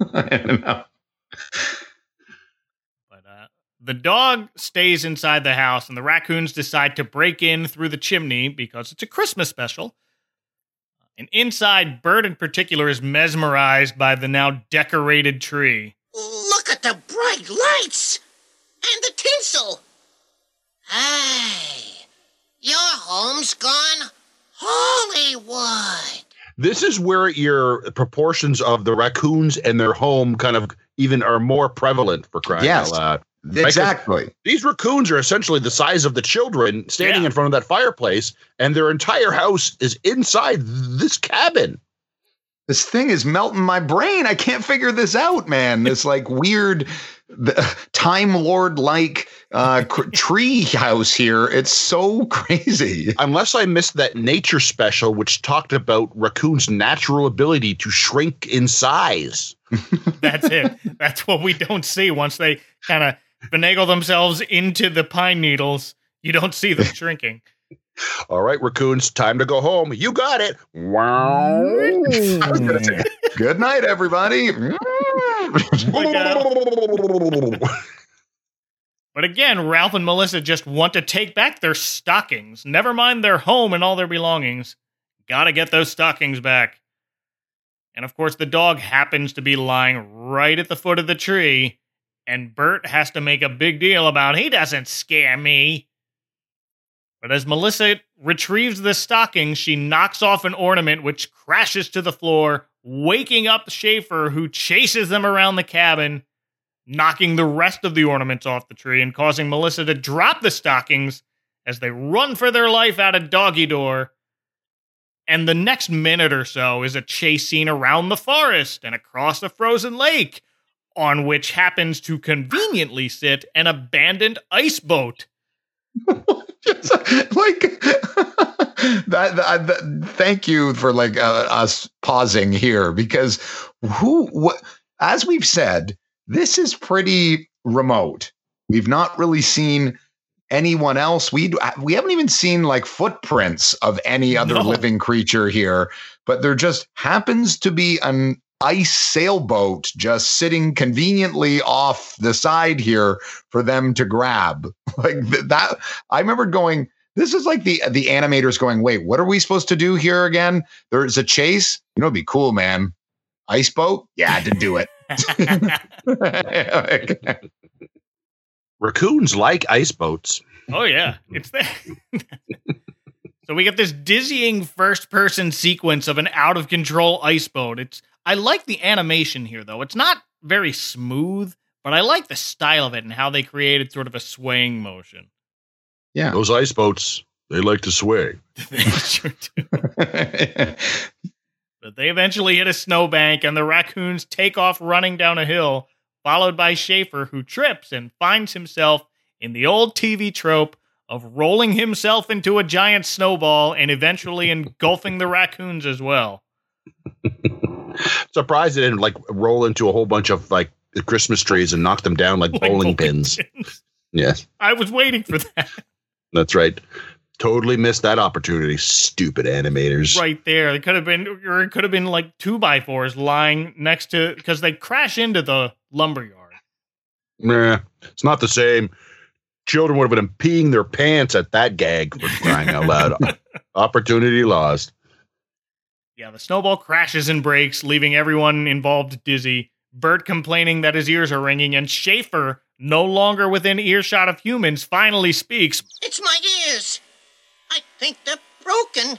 I don't know. But uh, the dog stays inside the house, and the raccoons decide to break in through the chimney because it's a Christmas special. And inside, Bert in particular is mesmerized by the now decorated tree. Look at the bright lights and the tinsel. Hey, your home's gone Hollywood. This is where your proportions of the raccoons and their home kind of even are more prevalent for crying Yes. out loud. Exactly. These raccoons are essentially the size of the children standing in front of that fireplace, and their entire house is inside this cabin. This thing is melting my brain. I can't figure this out, man. This like weird the- The time Lord like uh, cr- tree house here. It's so crazy. Unless I missed that nature special, which talked about raccoons' natural ability to shrink in size. That's it. That's what we don't see once they kind of finagle themselves into the pine needles. You don't see them shrinking. All right, raccoons, time to go home. You got it. Wow. Good night, everybody. Oh but again, Ralph and Melissa just want to take back their stockings. Never mind their home and all their belongings. Gotta get those stockings back. And of course, the dog happens to be lying right at the foot of the tree, and Bert has to make a big deal about he doesn't scare me. But as Melissa retrieves the stockings, she knocks off an ornament which crashes to the floor, waking up Schaeffer, who chases them around the cabin knocking the rest of the ornaments off the tree and causing Melissa to drop the stockings as they run for their life out of doggy door. And the next minute or so is a chase scene around the forest and across a frozen lake, on which happens to conveniently sit an abandoned ice boat. like that, that, that- thank you for like uh, us pausing here because who what as we've said this is pretty remote we've not really seen anyone else we we haven't even seen like footprints of any other No. living creature here but there just happens to be an ice sailboat just sitting conveniently off the side here for them to grab like th- that i remember going this is like the the animators going wait what are we supposed to do here again there's a chase you know it'd be cool man ice boat yeah to do it Raccoons like ice boats. Oh yeah, it's there. so we get this dizzying first-person sequence of an out-of-control ice boat. It's I like the animation here though. It's not very smooth, but I like the style of it and how they created sort of a swaying motion. yeah Those ice boats, they like to sway. They sure do. But they eventually hit a snowbank, and the raccoons take off running down a hill, followed by Schaeffer, who trips and finds himself in the old TV trope of rolling himself into a giant snowball and eventually engulfing the raccoons as well. Surprised it didn't like roll into a whole bunch of like Christmas trees and knock them down like, Like bowling, bowling pins. Yes, I was waiting for that that's right. Totally missed that opportunity. Stupid animators. right there. It could have been, or it could have been like two by fours lying next to because they crash into the lumberyard. Nah, it's not the same. Children would have been peeing their pants at that gag for crying out loud. Opportunity lost. Yeah, the snowball crashes and breaks, leaving everyone involved dizzy. Bert complaining that his ears are ringing, and Schaeffer, no longer within earshot of humans, finally speaks. It's my ears. I think they're broken.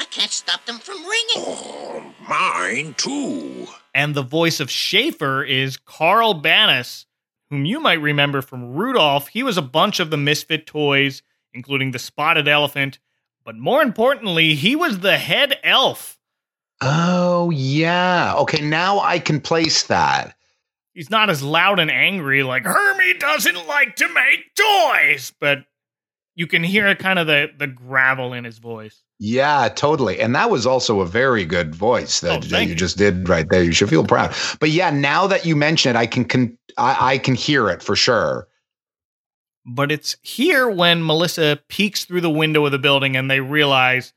I can't stop them from ringing. Oh, mine too. And the voice of Schaeffer is Carl Banas, whom you might remember from Rudolph. He was a bunch of the Misfit toys, including the spotted elephant. But more importantly, he was the head elf. Oh yeah okay now i can place that He's not as loud and angry like Hermie doesn't like to make toys, but you can hear kind of the, the gravel in his voice. Yeah, totally. And that was also a very good voice that, Oh, that you you. just did right there. You should feel proud. But yeah, now that you mention it, I can, can I, I can hear it for sure. But it's here when Melissa peeks through the window of the building and they realize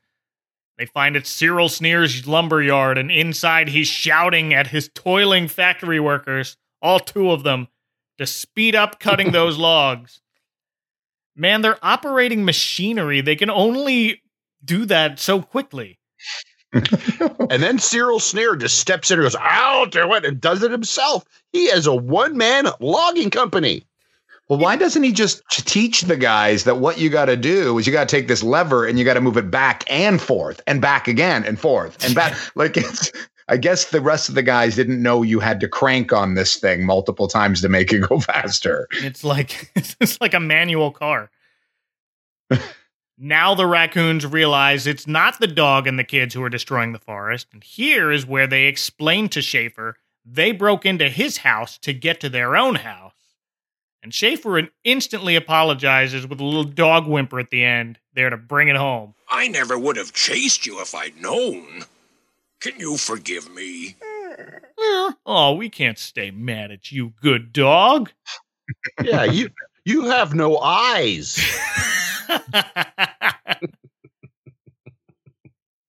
they find it's Cyril Sneer's lumberyard, and inside he's shouting at his toiling factory workers, all two of them, to speed up cutting those logs. Man, they're operating machinery. They can only do that so quickly. and then Cyril Sneer just steps in and goes, I'll do it, and does it himself. He has a one man logging company. Well, why doesn't he just teach the guys that what you got to do is you got to take this lever and you got to move it back and forth and back again and forth and back? like it's, I guess the rest of the guys didn't know you had to crank on this thing multiple times to make it go faster. It's like it's like a manual car. now the raccoons realize it's not the dog and the kids who are destroying the forest, and here is where they explain to Schaeffer they broke into his house to get to their own house. And Schaeffer instantly apologizes with a little dog whimper at the end, there to bring it home. I never would have chased you if I'd known. Can you forgive me? Oh, we can't stay mad at you, good dog. yeah, you you have no eyes.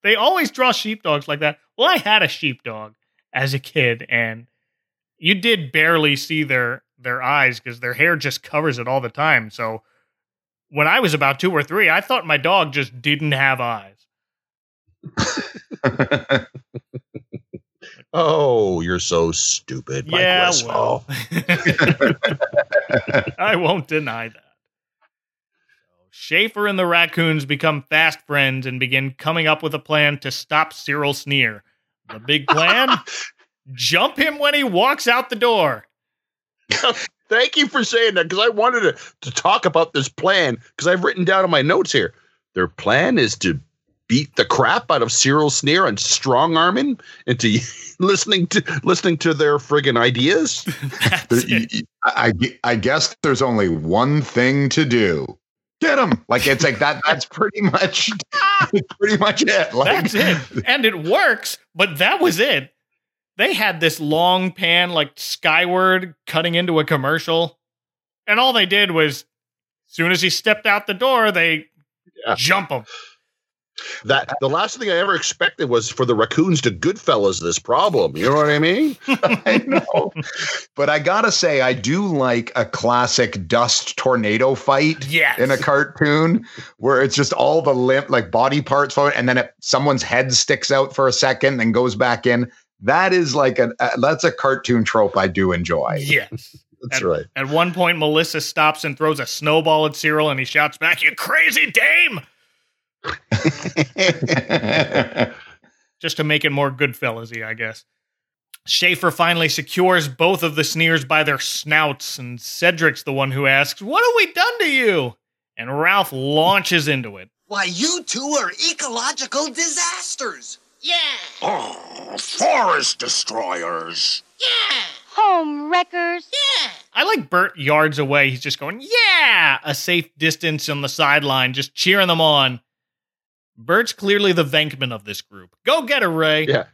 they always draw sheepdogs like that. Well, I had a sheepdog as a kid, and you did barely see their their eyes because their hair just covers it all the time. So when I was about two or three, I thought my dog just didn't have eyes. oh, you're so stupid. Yeah, well. I won't deny that. Schaeffer and the raccoons become fast friends and begin coming up with a plan to stop Cyril Sneer. The big plan? Jump him when he walks out the door. Thank you for saying that because I wanted to, to talk about this plan because I've written down in my notes here. Their plan is to beat the crap out of Cyril Sneer and strong arm him into listening to listening to their friggin' ideas. I, I guess there's only one thing to do. Get him! Like it's like that. That's pretty much pretty much it. Like, that's it, and it works. But that was it they had this long pan like skyward cutting into a commercial and all they did was as soon as he stepped out the door they yeah. jump him that the last thing I ever expected was for the raccoons to Goodfellas this problem. You know what I mean? I know, but I gotta say, I do like a classic dust tornado fight yes. in a cartoon where it's just all the limp like body parts, and then it, someone's head sticks out for a second and goes back in that is like a, a uh, that's a cartoon trope I do enjoy. Yes. That's at, right. At one point, Melissa stops and throws a snowball at Cyril, and he shouts back, "You crazy dame!" Just to make it more Goodfellasy, I guess. Schaeffer finally secures both of the sneers by their snouts, and Cedric's the one who asks, "What have we done to you?" And Ralph launches into it. Why, you two are ecological disasters. Yeah. Oh, forest destroyers. Yeah. Home wreckers. Yeah. I like Bert yards away. He's just going, yeah, a safe distance on the sideline, just cheering them on. Bert's clearly the Venkman of this group. Go get her, Ray. Yeah.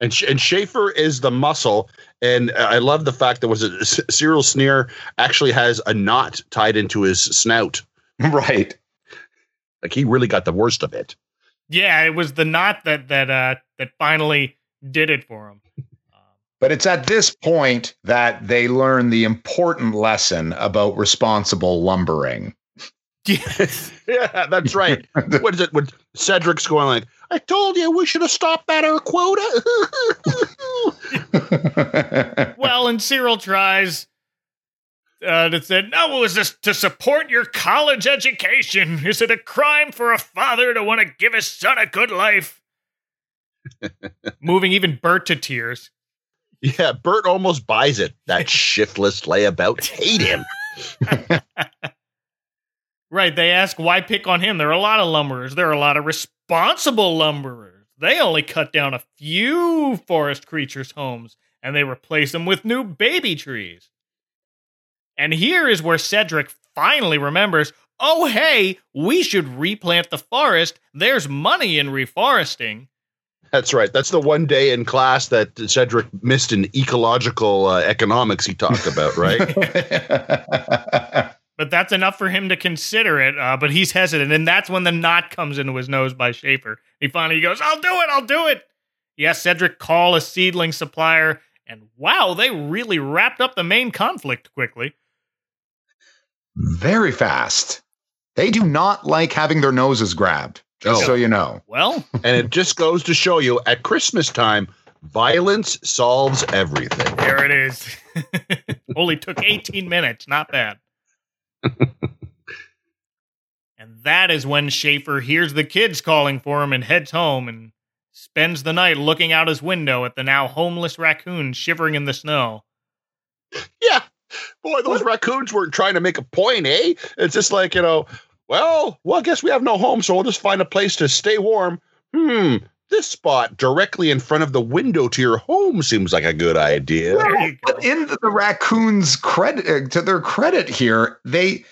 And, Sh- and Schaeffer is the muscle. And I love the fact that was it Cyril Sneer actually has a knot tied into his snout. Right. Like he really got the worst of it. Yeah, it was the knot that that uh that finally did it for him. But it's at this point that they learn the important lesson about responsible lumbering. Yes. yeah, that's right. what is it? When Cedric's going like, I told you we should have stopped at our quota. well, and Cyril tries uh, that said, "No, was this to support your college education? Is it a crime for a father to want to give his son a good life?" Moving even Bert to tears. Yeah, Bert almost buys it. That shiftless layabout. Hate him. right. They ask why pick on him. There are a lot of lumberers. There are a lot of responsible lumberers. They only cut down a few forest creatures' homes and they replace them with new baby trees. And here is where Cedric finally remembers oh, hey, we should replant the forest. There's money in reforesting. That's right. That's the one day in class that Cedric missed in ecological uh, economics he talked about, right? but that's enough for him to consider it. Uh, but he's hesitant, and that's when the knot comes into his nose by Schaeffer. He finally goes, "I'll do it. I'll do it." Yes, Cedric call a seedling supplier, and wow, they really wrapped up the main conflict quickly. Very fast. They do not like having their noses grabbed. Just No. so you know. Well, And it just goes to show you at Christmas time, violence solves everything. there it is. Only took 18 minutes. Not bad. and that is when Schaeffer hears the kids calling for him and heads home and spends the night looking out his window at the now homeless raccoon shivering in the snow. Yeah. Boy, those raccoons weren't trying to make a point, eh? It's just like, you know, well, well, I guess we have no home, so we'll just find a place to stay warm. Hmm. This spot directly in front of the window to your home seems like a good idea. Well, but in the raccoons' credit, uh, to their credit here, they,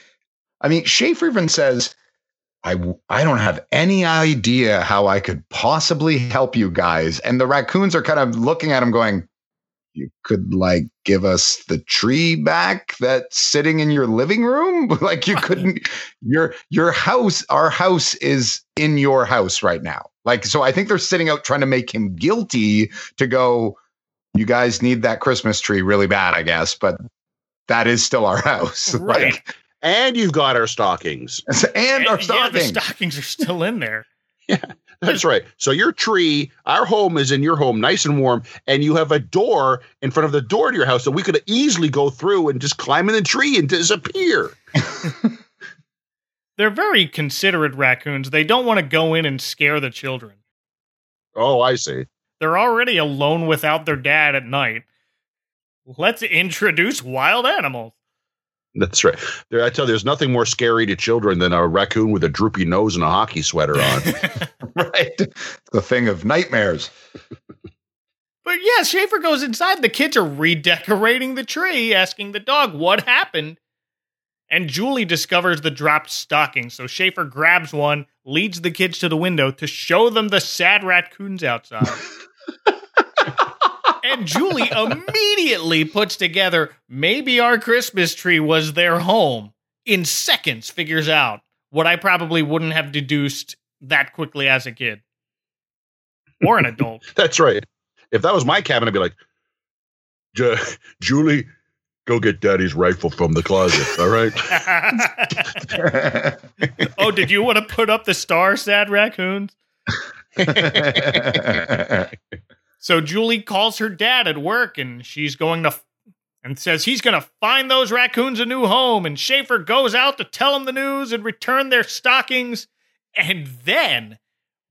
I mean, Schaeffer even says, I, I don't have any idea how I could possibly help you guys. And the raccoons are kind of looking at him going, you could like give us the tree back that's sitting in your living room like you couldn't your your house our house is in your house right now like so i think they're sitting out trying to make him guilty to go you guys need that christmas tree really bad i guess but that is still our house Right. like And you've got our stockings. and our stockings yeah, the stockings are still in there. That's right. So your tree, our home is in your home, nice and warm, and you have a door in front of the door to your house that we could easily go through and just climb in the tree and disappear. They're very considerate raccoons. They don't want to go in and scare the children. Oh, I see. They're already alone without their dad at night. Let's introduce wild animals. That's right. There, I tell you, there's nothing more scary to children than a raccoon with a droopy nose and a hockey sweater on. right the thing of nightmares But yeah, Schaeffer goes inside. The kids are redecorating the tree, asking the dog what happened. And Julie discovers the dropped stocking, so Schaeffer grabs one, leads the kids to the window to show them the sad raccoons outside. and Julie immediately puts together maybe our Christmas tree was their home. In seconds, figures out what I probably wouldn't have deduced that quickly as a kid or an adult. That's right. If that was my cabin, I'd be like, Julie, go get daddy's rifle from the closet. All right. oh, did you want to put up the star, sad raccoons? So Julie calls her dad at work and she's going to f- and says he's going to find those raccoons a new home and Schaeffer goes out to tell him the news and return their stockings and then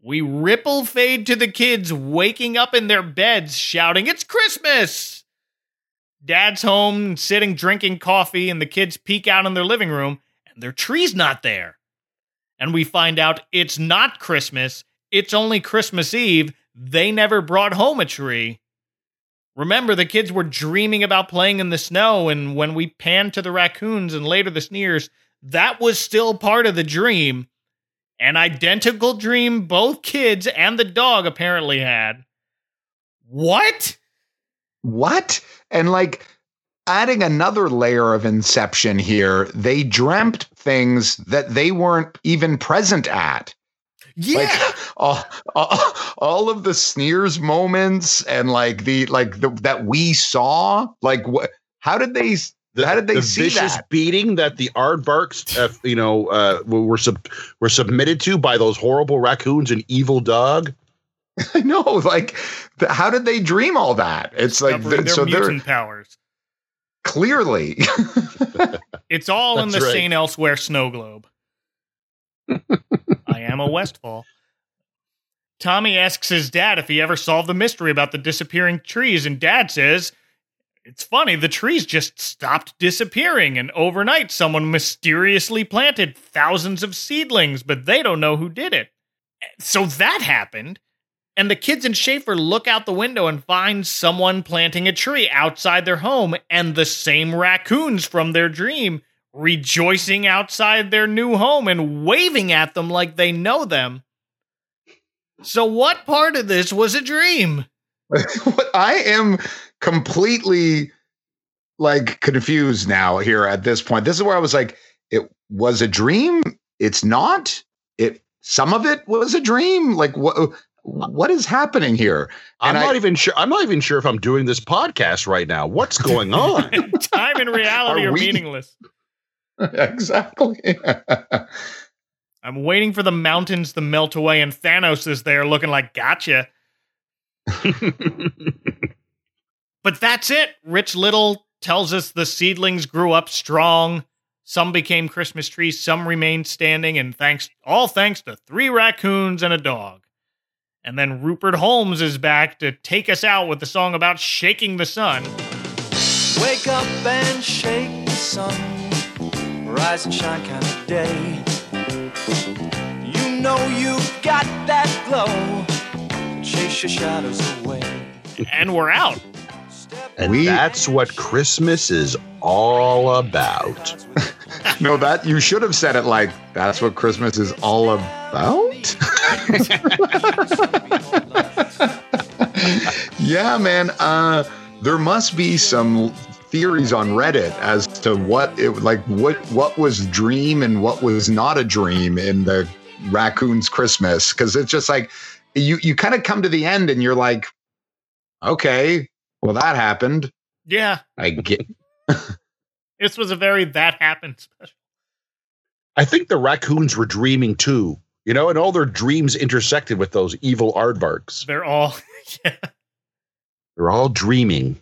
we ripple fade to the kids waking up in their beds shouting it's Christmas. Dad's home sitting drinking coffee and the kids peek out in their living room and their tree's not there. And we find out it's not Christmas, it's only Christmas Eve. They never brought home a tree. Remember, the kids were dreaming about playing in the snow, and when we panned to the raccoons and later the sneers, that was still part of the dream. An identical dream both kids and the dog apparently had. What? What? And like adding another layer of inception here, they dreamt things that they weren't even present at. Yeah. Like all, all, all of the sneers moments and like the like the, that we saw, like what how did they The, how did they the see vicious that? beating that the aardvarks, uh, you know, uh, were sub- were submitted to by those horrible raccoons and evil dog? I know, like th- how did they dream all that? It's like Discovering th- their so they're mutant powers. clearly It's all in the That's right. St. Elsewhere snow globe. I am a Westfall. Tommy asks his dad if he ever solved the mystery about the disappearing trees, and dad says, It's funny, the trees just stopped disappearing, and overnight someone mysteriously planted thousands of seedlings, but they don't know who did it. So that happened. And the kids in Schaeffer look out the window and find someone planting a tree outside their home, and the same raccoons from their dream rejoicing outside their new home and waving at them like they know them. So, what part of this was a dream? I am completely like confused now here at this point. This is where I was like, it was a dream. It's not. It some of it was a dream. Like what what is happening here? And I'm not I, even sure. I'm not even sure if I'm doing this podcast right now. What's going on? Time and reality are, are we, meaningless. Exactly. I'm waiting for the mountains to melt away, and Thanos is there looking like gotcha. But that's it. Rich Little tells us the seedlings grew up strong. Some became Christmas trees, some remained standing, and thanks all thanks to three raccoons and a dog. And then Rupert Holmes is back to take us out with the song about shaking the sun. Wake up and shake the sun, rise and shine kind of day. You know you've got that glow, chase your shadows away. And we're out. And we, that's what Christmas is all about. no, that you should have said it like that's what Christmas is all about. yeah, man. Uh, there must be some theories on Reddit as to what it like what what was dream and what was not a dream in the raccoon's Christmas because it's just like you you kind of come to the end and you're like, okay, well that happened. Yeah, I get. this was a very that happened special. I think the raccoons were dreaming too, you know, and all their dreams intersected with those evil aardvarks. They're all, yeah. They're all dreaming.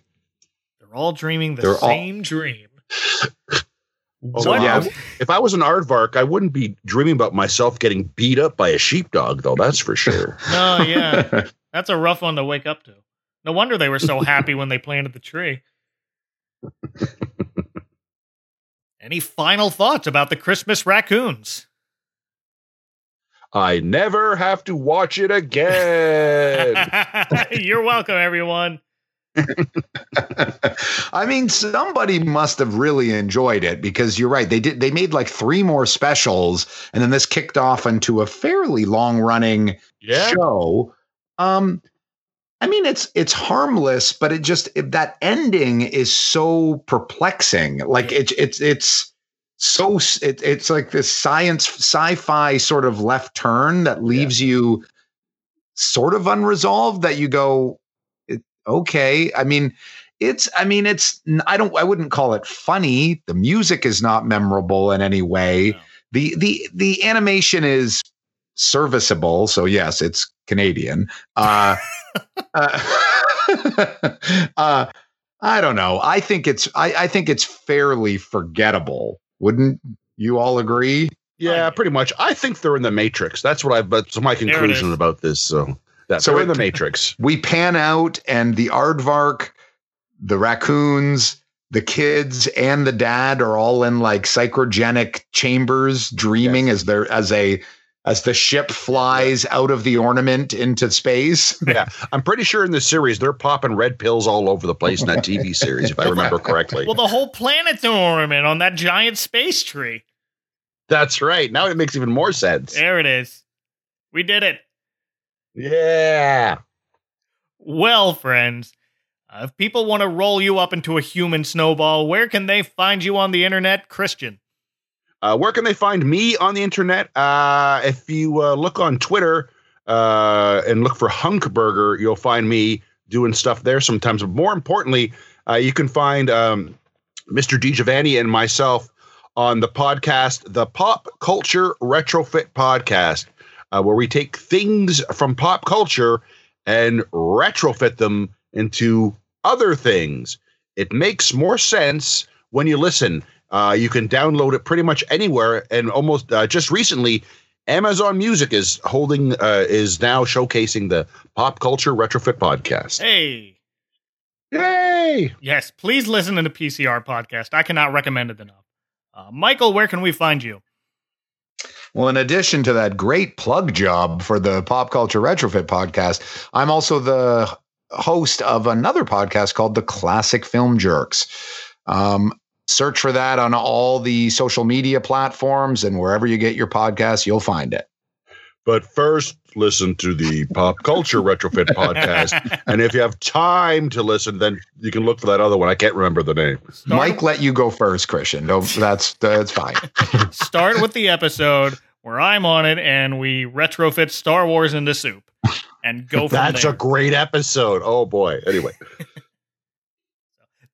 They're all dreaming the They're same all... dream. So yeah, if I was an aardvark, I wouldn't be dreaming about myself getting beat up by a sheepdog, though. That's for sure. no, oh, yeah, that's a rough one to wake up to. No wonder they were so happy when they planted the tree. Any final thoughts about the Christmas raccoons? I never have to watch it again. You're welcome, everyone. I mean, somebody must have really enjoyed it because you're right. They did. They made like three more specials, and then this kicked off into a fairly long running yeah. show. Um, I mean, it's it's harmless, but it just it, that ending is so perplexing. Like it's it's it's so it, it's like this science sci-fi sort of left turn that leaves yeah. you sort of unresolved. That you go, okay. I mean, it's I mean, it's I don't I wouldn't call it funny. The music is not memorable in any way. No. The the the animation is serviceable. So yes, it's Canadian. Uh, uh, uh, I don't know. I think it's I, I think it's fairly forgettable. Wouldn't you all agree? Yeah, pretty much. I think they're in the Matrix. That's what I. But so my conclusion about this. So that so they're in the Matrix. We pan out, and the aardvark, the raccoons, the kids, and the dad are all in like psychogenic chambers, dreaming yes. as they're as a as the ship flies out of the ornament into space. yeah, I'm pretty sure in the series they're popping red pills all over the place in that TV series, if I remember correctly. Well, the whole planet's an ornament on that giant space tree. That's right. Now it makes even more sense. There it is. We did it. Yeah. Well, friends, uh, if people want to roll you up into a human snowball, where can they find you on the internet, Christian? Uh, where can they find me on the internet? Uh, if you uh, look on Twitter uh, and look for Hunkburger, you'll find me doing stuff there sometimes. But more importantly, uh, you can find um, Mr. DiGiovanni and myself on the podcast, the Pop Culture Retrofit Podcast, uh, where we take things from pop culture and retrofit them into other things. It makes more sense when you listen. Uh, you can download it pretty much anywhere, and almost uh, just recently, Amazon Music is holding uh, is now showcasing the Pop Culture Retrofit Podcast. Hey, yay! Yes, please listen to the PCR podcast. I cannot recommend it enough. Uh, Michael, where can we find you? Well, in addition to that great plug job for the Pop Culture Retrofit podcast, I'm also the host of another podcast called The Classic Film Jerks. Um, Search for that on all the social media platforms and wherever you get your podcasts, you'll find it. But first, listen to the Pop Culture Retrofit podcast. And if you have time to listen, then you can look for that other one. I can't remember the name. Mike let you go first, Christian. No, that's that's fine. Start with the episode where I'm on it and we retrofit Star Wars into soup and go from That's there. a great episode. Oh boy. Anyway,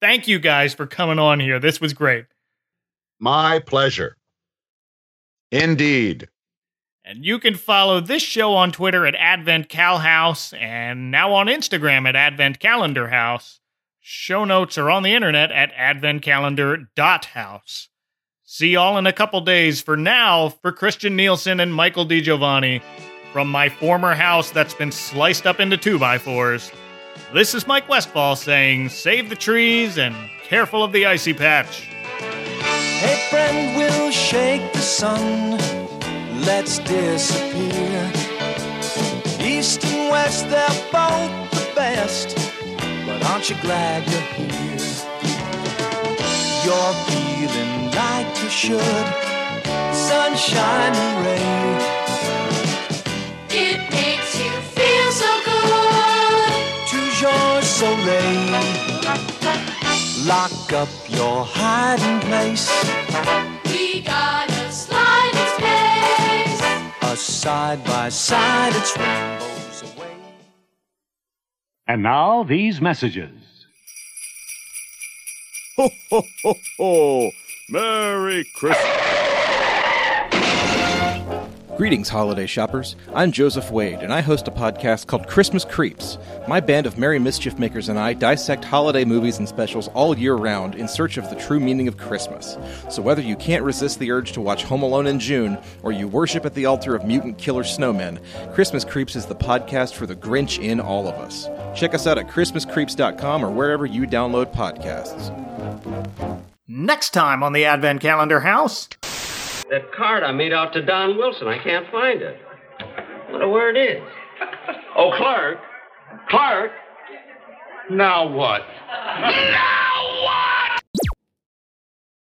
Thank you guys for coming on here. This was great. my pleasure. Indeed. And you can follow this show on Twitter at Advent Cal House and now on Instagram at Advent Calendar House. Show notes are on the internet at adventcalendar.house. See y'all in a couple days. For now, for Christian Nielsen and Michael DiGiovanni, from my former house that's been sliced up into 2x4s, this is Mike Westfall saying, save the trees and careful of the icy patch. Hey friend, we'll shake the sun. Let's disappear. East and west, they're both the best. But aren't you glad you're here? You're feeling like you should. Sunshine and rain. It Toujours late. Lock up your hiding place. We got a sliding space. A side by side, it's rainbows away. And now, these messages. Ho, ho, ho, ho! Merry Christmas! Greetings, holiday shoppers. I'm Joseph Wade, and I host a podcast called Christmas Creeps. My band of merry mischief makers and I dissect holiday movies and specials all year round in search of the true meaning of Christmas. So whether you can't resist the urge to watch Home Alone in June, or you worship at the altar of mutant killer snowmen, Christmas Creeps is the podcast for the Grinch in all of us. Check us out at ChristmasCreeps.com or wherever you download podcasts. Next time on the Advent Calendar House. That card I made out to Don Wilson, I can't find it. Wonder where it is. Oh, Clark. Clark. Now what? No!